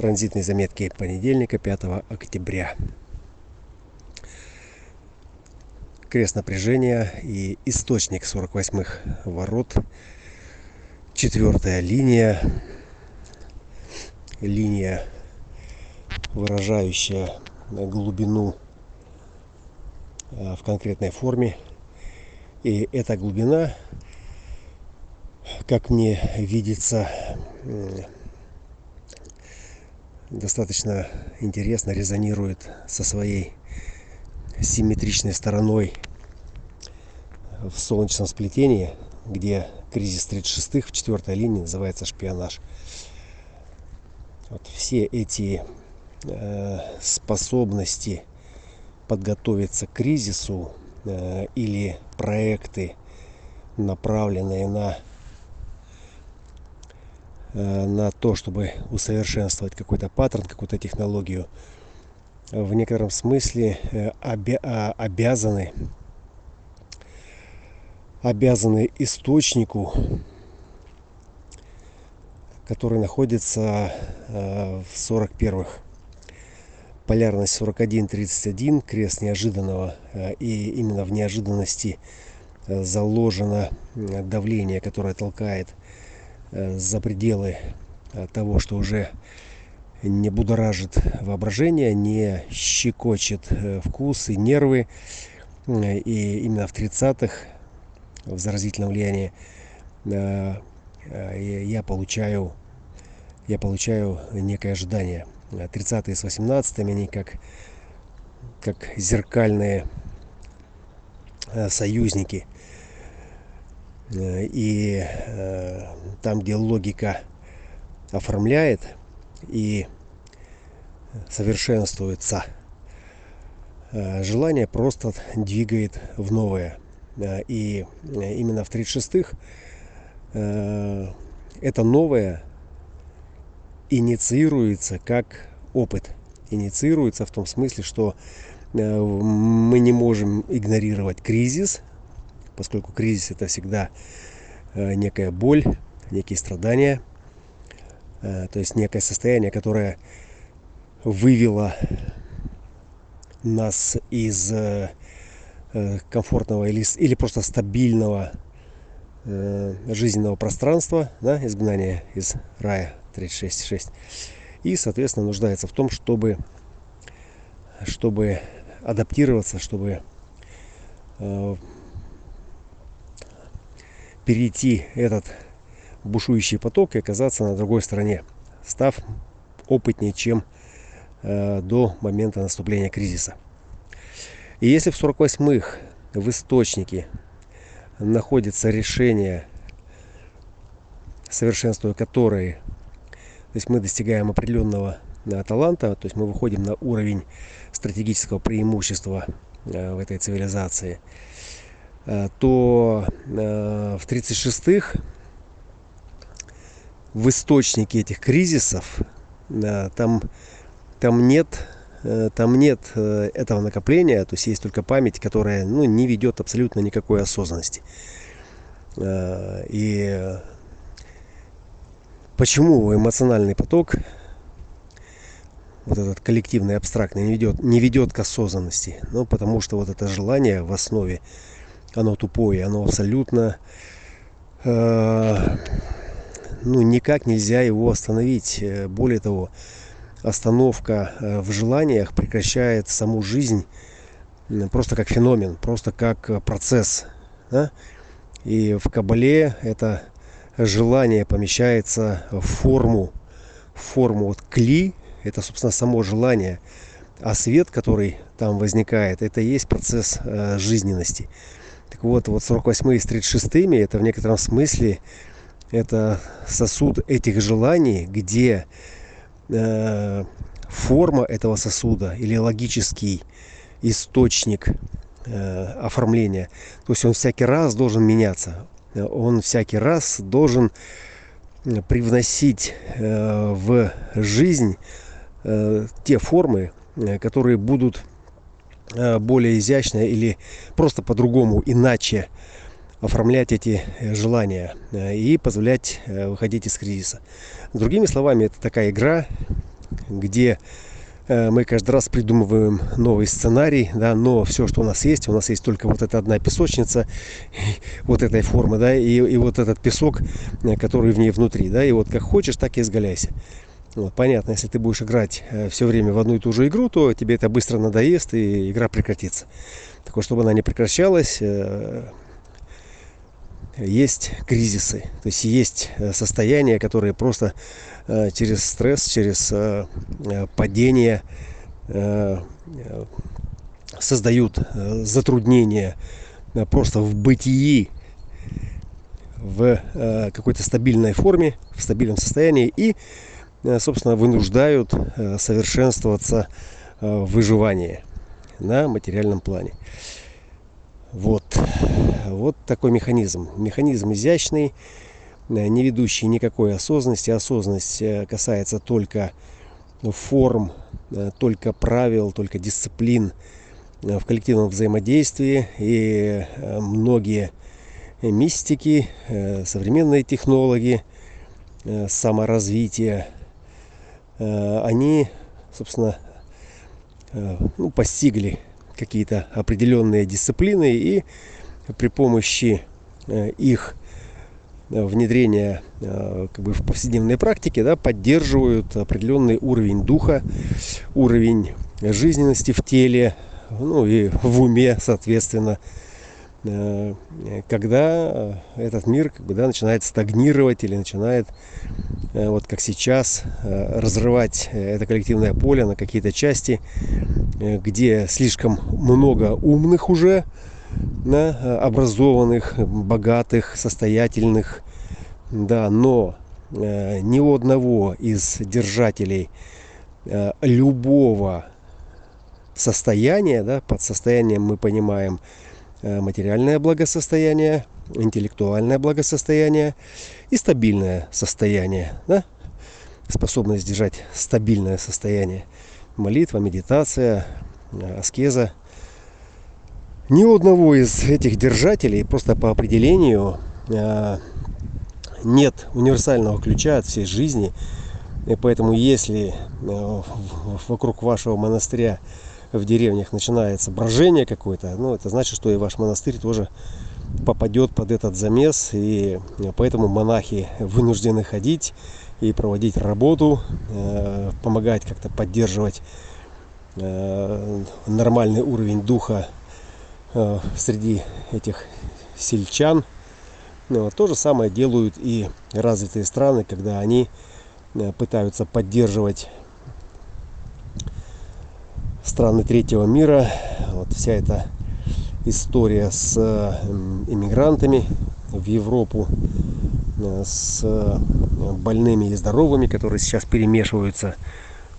Транзитные заметки понедельника, 5 октября. Крест напряжения и источник 48-х ворот. Четвертая линия. Линия, выражающая глубину э, в конкретной форме. И эта глубина, как мне видится, достаточно интересно резонирует со своей симметричной стороной в солнечном сплетении, где кризис 36-х в четвертой линии называется шпионаж. Вот все эти э, способности подготовиться к кризису э, или проекты, направленные на на то, чтобы усовершенствовать какой-то паттерн, какую-то технологию, в некотором смысле э, а, обязаны обязаны источнику, который находится э, в 41-х. Полярность 41-31, крест неожиданного, и именно в неожиданности заложено давление, которое толкает Э, за пределы э, того, что уже не будоражит воображение, не щекочет э, вкус и нервы. И именно в 30-х, в заразительном влиянии, я получаю, я получаю некое ожидание. 30-е с 18-ми, они как, как зеркальные союзники – Э, и э, там, где логика оформляет и совершенствуется, э, желание просто двигает в новое. И именно в 36-х это новое инициируется как опыт. Инициируется в том смысле, что мы не можем игнорировать кризис, поскольку кризис это всегда э, некая боль, некие страдания, э, то есть некое состояние, которое вывело нас из э, комфортного или, или просто стабильного жизненного пространства, да, изгнания из рая 36.6. И, соответственно, нуждается в том, чтобы, чтобы адаптироваться, чтобы перейти этот бушующий поток и оказаться на другой стороне, став опытнее, чем э, до момента наступления кризиса. И если в 48-х в источнике находится решение, совершенствуя которые, то есть мы достигаем определенного э, таланта, то есть мы выходим на уровень стратегического преимущества э, в этой цивилизации – то э, в 36-х в источнике этих кризисов э, там, там нет там нет этого накопления, то есть есть только память, которая ну, не ведет абсолютно никакой осознанности. И почему эмоциональный поток, вот этот коллективный, абстрактный, не ведет, не ведет к осознанности? Ну, потому что вот это желание в основе оно тупое, оно абсолютно, э, ну, никак нельзя его остановить. Э, более того, остановка э, в желаниях прекращает саму жизнь просто как феномен, просто как процесс. Да? И в Кабале это желание помещается в форму, в форму вот кли, это, собственно, само желание. А свет, который там возникает, это и есть процесс жизненности. Так вот, вот 48 с 36 это в некотором смысле это сосуд этих желаний, где э, форма этого сосуда или логический источник э, оформления, то есть он всякий раз должен меняться, он всякий раз должен привносить э, в жизнь э, те формы, э, которые будут Э, более изящно или просто по-другому, иначе оформлять эти э, желания э, и позволять выходить из кризиса. Другими словами, это такая игра, где э, мы каждый раз придумываем новый сценарий, да, но все, что у нас есть, у нас есть только вот эта одна песочница, вот этой формы, да, и, и вот этот песок, э, который в ней внутри, да, и вот как хочешь, так и изгаляйся. Вот, понятно, если ты будешь играть э, все время в одну и ту же игру, то тебе это быстро надоест и игра прекратится. Так вот, чтобы она не прекращалась, есть кризисы, то есть есть э, состояния, которые просто э, через стресс, через э, падение создают затруднения просто в бытии, в какой-то стабильной форме, в стабильном состоянии и, собственно, вынуждают совершенствоваться в выживании на материальном плане. Вот. Вот такой механизм. Механизм изящный, э, не ведущий никакой осознанности. Осознанность э, касается только форм, э, только правил, только дисциплин в коллективном взаимодействии. И многие мистики, современные технологи саморазвития, они, собственно, ну, постигли какие-то определенные дисциплины и при помощи э, их э, внедрения э, как бы в повседневной практике да, поддерживают определенный уровень духа, уровень жизненности в теле, ну и в уме, соответственно, когда этот мир как бы, да, начинает стагнировать или начинает, вот как сейчас, разрывать это коллективное поле на какие-то части, где слишком много умных уже, да, образованных, богатых, состоятельных, да, но э, ни у одного из держателей э, любого состояния, да, под состоянием мы понимаем э, материальное благосостояние, интеллектуальное благосостояние и стабильное состояние, да, способность держать стабильное состояние. Молитва, медитация, э, аскеза – ни у одного из этих держателей просто по определению э, нет универсального ключа от всей жизни. И поэтому если э, вокруг вашего монастыря в деревнях начинается брожение какое-то, ну это значит, что и ваш монастырь тоже попадет под этот замес. И поэтому монахи вынуждены ходить и проводить работу, э, помогать как-то поддерживать нормальный уровень духа Э, среди этих сельчан. Ну, то же самое делают и развитые страны, когда они э, пытаются поддерживать страны третьего мира. Вот вся эта история с иммигрантами в Европу, э, с больными и здоровыми, которые сейчас перемешиваются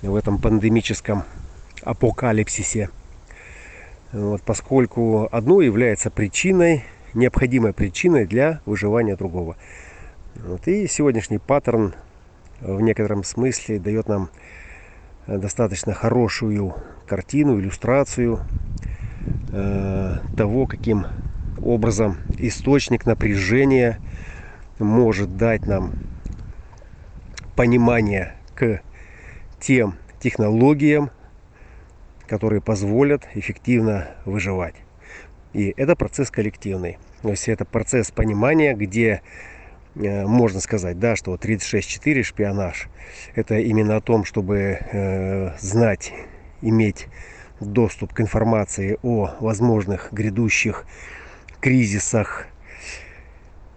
в этом пандемическом апокалипсисе. Вот, поскольку одно является причиной, необходимой причиной для выживания другого. Вот, и сегодняшний паттерн в некотором смысле дает нам э, достаточно хорошую картину, иллюстрацию э, того, каким образом источник напряжения может дать нам понимание к тем технологиям, которые позволят эффективно выживать. И это процесс коллективный. То есть это процесс понимания, где э, можно сказать, да, что 36.4 шпионаж это именно о том, чтобы э, знать, иметь доступ к информации о возможных грядущих кризисах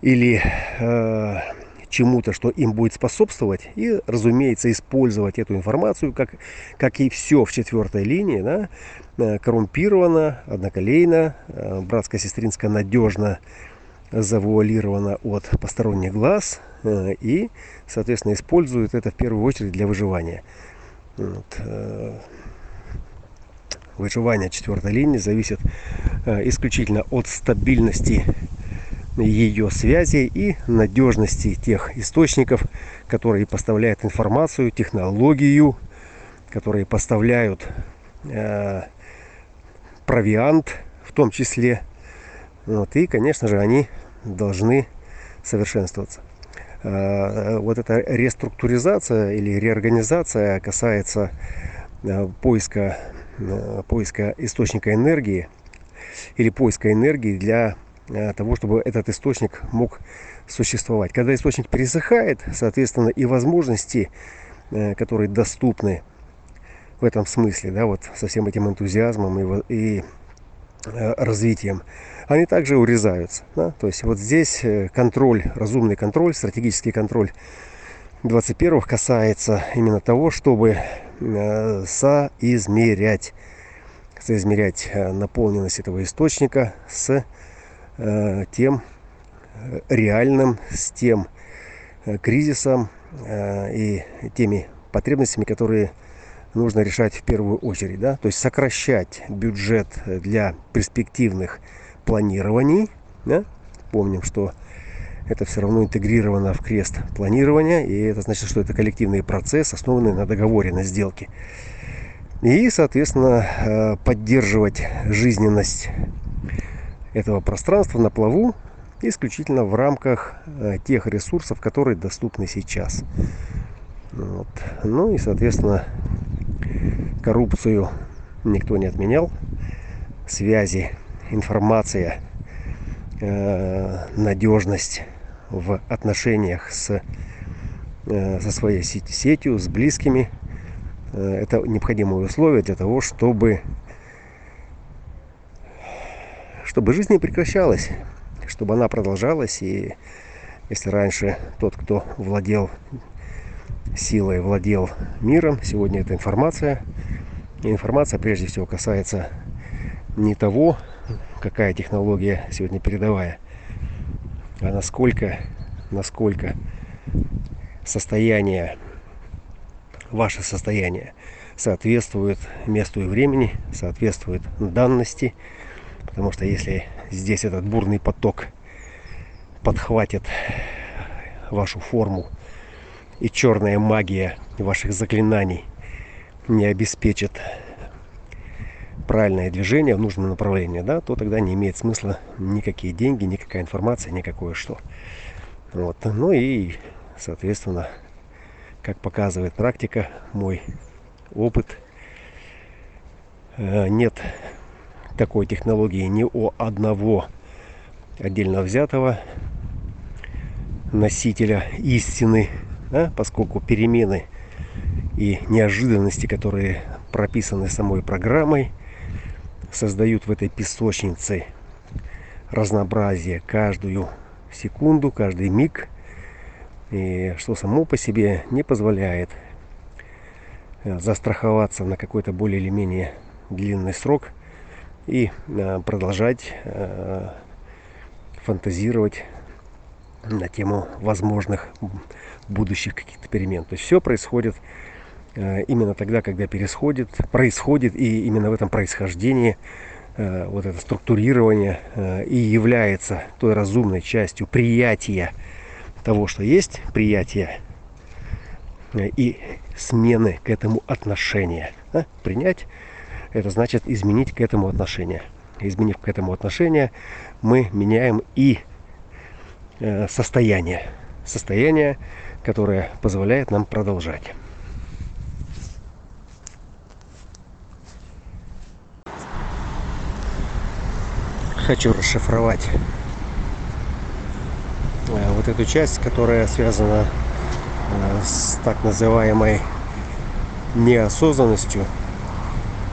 или э, чему-то, что им будет способствовать, и, разумеется, использовать эту информацию, как, как и все в четвертой линии, да, э, коррумпировано, одноколейно, э, братско-сестринско надежно завуалировано от посторонних глаз э, и, соответственно, используют это в первую очередь для выживания. Вот. Выживание четвертой линии зависит исключительно от стабильности ее связи и надежности тех источников, которые поставляют информацию, технологию, которые поставляют э, провиант в том числе. Вот, и, конечно же, они должны совершенствоваться. вот эта реструктуризация или реорганизация касается поиска, поиска источника энергии или поиска энергии для того, чтобы этот источник мог существовать. Когда источник пересыхает, соответственно, и возможности, которые доступны в этом смысле, да, вот со всем этим энтузиазмом и, и э, развитием, они также урезаются. Да? То есть вот здесь э, контроль, разумный контроль, стратегический контроль 21 касается именно того, чтобы э, соизмерять, соизмерять наполненность этого источника с тем реальным, с тем кризисом и теми потребностями, которые нужно решать в первую очередь. Да? То есть сокращать бюджет для перспективных планирований. Да? Помним, что это все равно интегрировано в крест планирования, и это значит, что это коллективный процесс, основанный на договоре, на сделке. И, соответственно, э, поддерживать жизненность этого пространства на плаву исключительно в рамках э, тех ресурсов, которые доступны сейчас. Вот. Ну и, соответственно, коррупцию никто не отменял. Связи, информация, э, надежность в отношениях с, э, со своей сетью, с близкими. Э, это необходимые условия для того, чтобы, чтобы жизнь не прекращалась, чтобы она продолжалась. И если раньше тот, кто владел силой, владел миром, сегодня это информация – и информация прежде всего касается не того, какая технология сегодня передовая, а насколько, насколько состояние, ваше состояние соответствует месту и времени, соответствует данности. Потому что если здесь этот бурный поток подхватит вашу форму и черная магия ваших заклинаний не обеспечит правильное движение в нужном направлении, да, то тогда не имеет смысла никакие деньги, никакая информация, никакое что. Вот. Ну и, соответственно, как показывает практика, мой опыт, э, нет такой технологии ни у одного отдельно взятого носителя истины, да, поскольку перемены и неожиданности, которые прописаны самой программой, создают в этой песочнице разнообразие каждую секунду, каждый миг, и что само по себе не позволяет э, застраховаться на какой-то более или менее длинный срок и э, продолжать э, фантазировать на тему возможных будущих каких-то перемен. То есть все происходит именно тогда, когда происходит, происходит и именно в этом происхождении э, вот это структурирование э, и является той разумной частью приятия того, что есть, приятия и смены к этому отношения. Да? Принять это значит изменить к этому отношение. Изменив к этому отношение, мы меняем и состояние. Состояние, которое позволяет нам продолжать. Хочу расшифровать э, вот эту часть, которая связана э, с так называемой неосознанностью,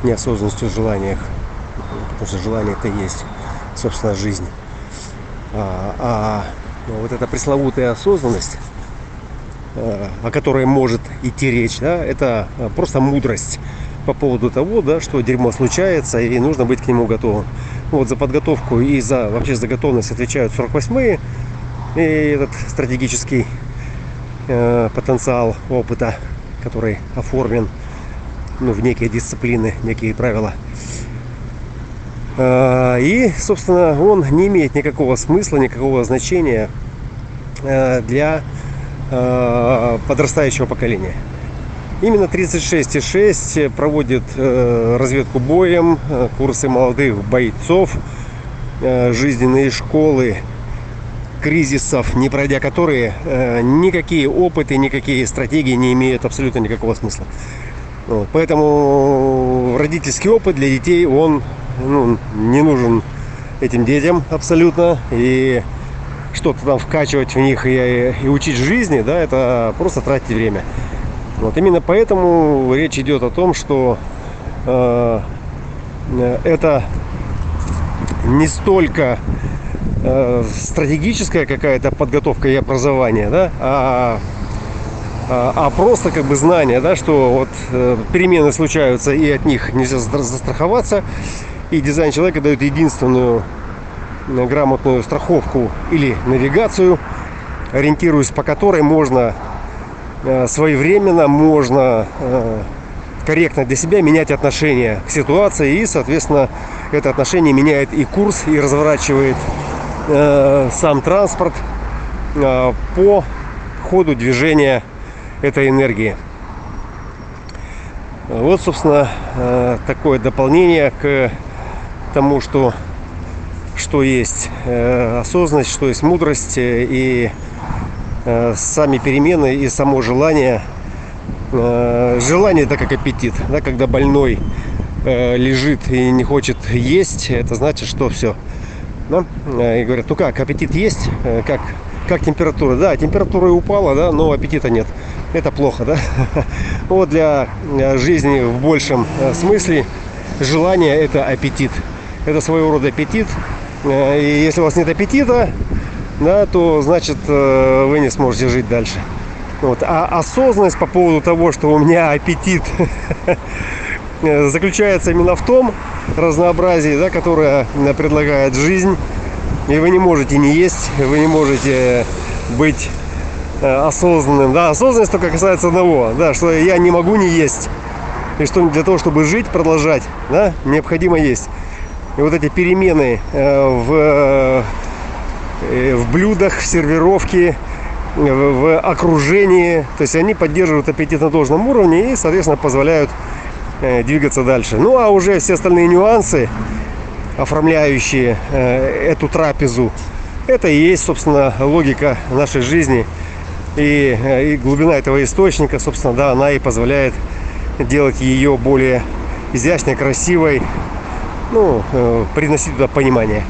неосознанностью в желаниях, потому что желание это есть, собственно, жизнь. А, а вот эта пресловутая осознанность, э, о которой может идти речь, да, это просто мудрость по поводу того, да, что дерьмо случается и нужно быть к нему готовым. Вот за подготовку и за вообще за готовность отвечают 48-е. И этот стратегический э, потенциал опыта, который оформлен ну, в некие дисциплины, некие правила. Э, и, собственно, он не имеет никакого смысла, никакого значения э, для э, подрастающего поколения. Именно 36,6 проводит э, разведку боем, э, курсы молодых бойцов, э, жизненные школы кризисов, не пройдя которые, э, никакие опыты, никакие стратегии не имеют абсолютно никакого смысла. Поэтому родительский опыт для детей, он ну, не нужен этим детям абсолютно. И что-то там вкачивать в них и, и учить жизни, да, это просто тратить время. Вот именно поэтому речь идет о том, что э, это не столько э, стратегическая какая-то подготовка и образование, да, а, а, а просто как бы знание, да, что вот э, перемены случаются и от них нельзя застраховаться, и дизайн человека дает единственную грамотную страховку или навигацию, ориентируясь по которой можно э, своевременно, можно э, корректно для себя менять отношение к ситуации и, соответственно, это отношение меняет и курс, и разворачивает э, сам транспорт по ходу движения этой энергии. Вот, собственно, такое дополнение к тому, что что есть э, осознанность, что есть мудрость э, и э, сами перемены и само желание. Желание это как аппетит, да, когда больной лежит и не хочет есть, это значит, что все. Да? И говорят, ну как, аппетит есть, как, как температура? Да, температура и упала, да, но аппетита нет. Это плохо, да? Вот для жизни в большем смысле желание это аппетит. Это своего рода аппетит, Э, и если у вас нет аппетита, да, то значит э, вы не сможете жить дальше. Вот. А осознанность по поводу того, что у меня аппетит заключается именно в том разнообразии, да, которое предлагает жизнь. И вы не можете не есть, вы не можете быть э, осознанным. Да, осознанность только касается одного, да, что я не могу не есть. И что для того, чтобы жить, продолжать, да, необходимо есть. И вот эти перемены э, в, в блюдах, в сервировке, в окружении, то есть они поддерживают аппетит на должном уровне и, соответственно, позволяют э, двигаться дальше. Ну а уже все остальные нюансы, оформляющие эту трапезу, это и есть, собственно, логика нашей жизни. И, и глубина этого источника, собственно, да, она и позволяет делать ее более изящной, красивой, ну, э, приносить туда понимание.